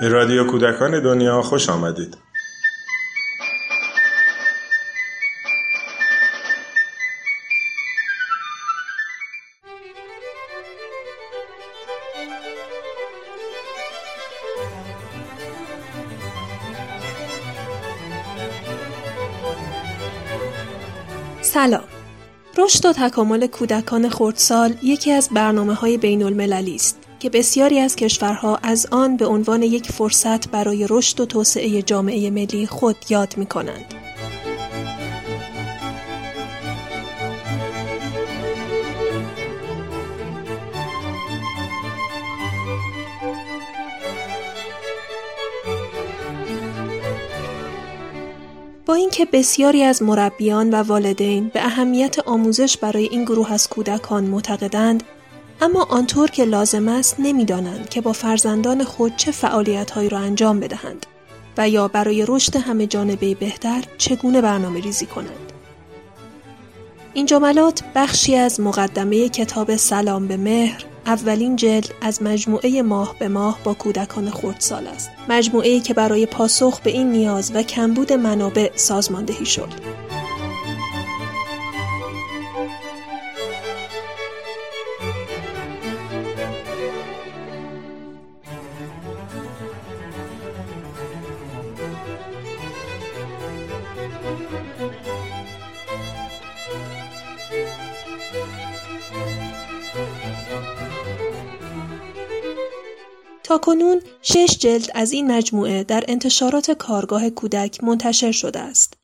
به رادیو کودکان دنیا خوش آمدید. سلام رشد و تکامل کودکان خردسال یکی از برنامه های بین المللی است که بسیاری از کشورها از آن به عنوان یک فرصت برای رشد و توسعه جامعه ملی خود یاد می کنند. با اینکه بسیاری از مربیان و والدین به اهمیت آموزش برای این گروه از کودکان معتقدند اما آنطور که لازم است نمی‌دانند که با فرزندان خود چه فعالیتهایی را انجام بدهند و یا برای رشد همه جانبه بهتر چگونه برنامه ریزی کنند. این جملات بخشی از مقدمه کتاب سلام به مهر اولین جلد از مجموعه ماه به ماه با کودکان خردسال است. مجموعه که برای پاسخ به این نیاز و کمبود منابع سازماندهی شد. تا کنون شش جلد از این مجموعه در انتشارات کارگاه کودک منتشر شده است.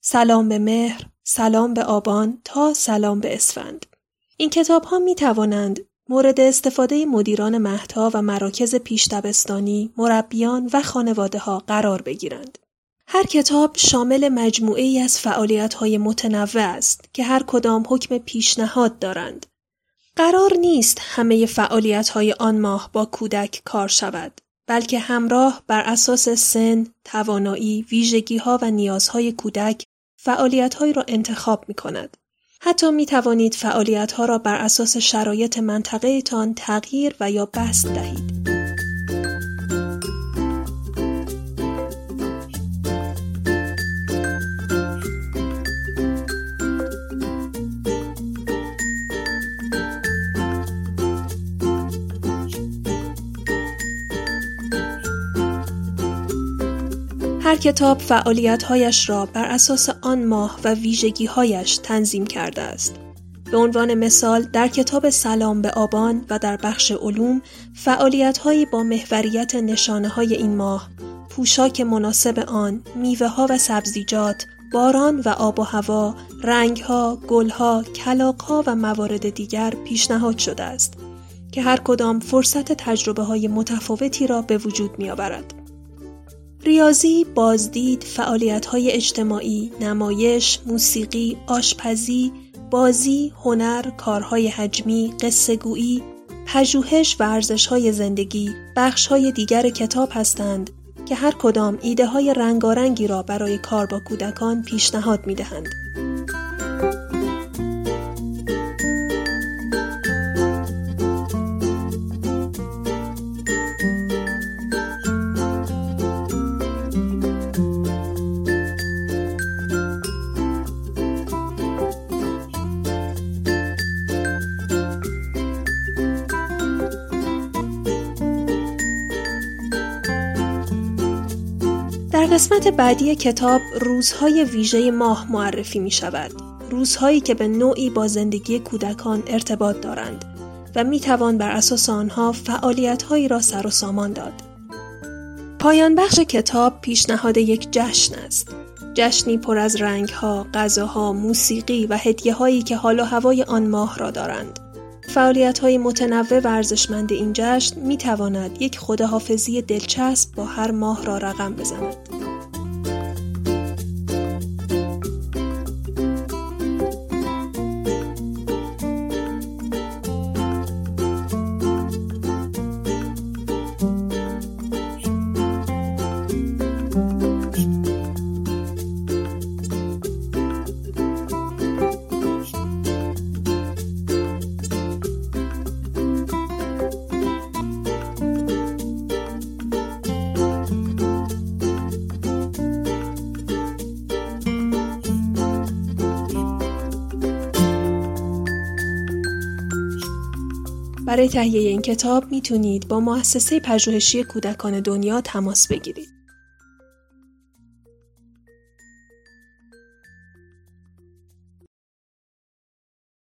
سلام به مهر، سلام به آبان تا سلام به اسفند. این کتاب ها می توانند مورد استفاده مدیران مهدها و مراکز پیشتبستانی، مربیان و خانواده ها قرار بگیرند. هر کتاب شامل مجموعه ای از فعالیت های متنوع است که هر کدام حکم پیشنهاد دارند. قرار نیست همه فعالیت های آن ماه با کودک کار شود بلکه همراه بر اساس سن، توانایی، ویژگی ها و نیازهای کودک فعالیت های را انتخاب می کند. حتی می توانید فعالیت ها را بر اساس شرایط منطقه تان تغییر و یا بست دهید. هر کتاب فعالیتهایش را بر اساس آن ماه و ویژگیهایش تنظیم کرده است. به عنوان مثال در کتاب سلام به آبان و در بخش علوم فعالیتهایی با محوریت نشانه های این ماه، پوشاک مناسب آن، میوه ها و سبزیجات، باران و آب و هوا، رنگ ها، گل و موارد دیگر پیشنهاد شده است که هر کدام فرصت تجربه های متفاوتی را به وجود می آورد. ریاضی، بازدید، های اجتماعی، نمایش، موسیقی، آشپزی، بازی، هنر، کارهای حجمی، قصهگویی، پژوهش و ارزشهای زندگی های دیگر کتاب هستند که هر کدام ایده های رنگارنگی را برای کار با کودکان پیشنهاد می در قسمت بعدی کتاب روزهای ویژه ماه معرفی می شود. روزهایی که به نوعی با زندگی کودکان ارتباط دارند و می توان بر اساس آنها فعالیتهایی را سر و سامان داد. پایان بخش کتاب پیشنهاد یک جشن است. جشنی پر از رنگها، غذاها، موسیقی و هدیه هایی که حال و هوای آن ماه را دارند. فعالیت های متنوع و ارزشمند این جشن می تواند یک خداحافظی دلچسب با هر ماه را رقم بزند. برای تهیه این کتاب می‌تونید با مؤسسه پژوهشی کودکان دنیا تماس بگیرید.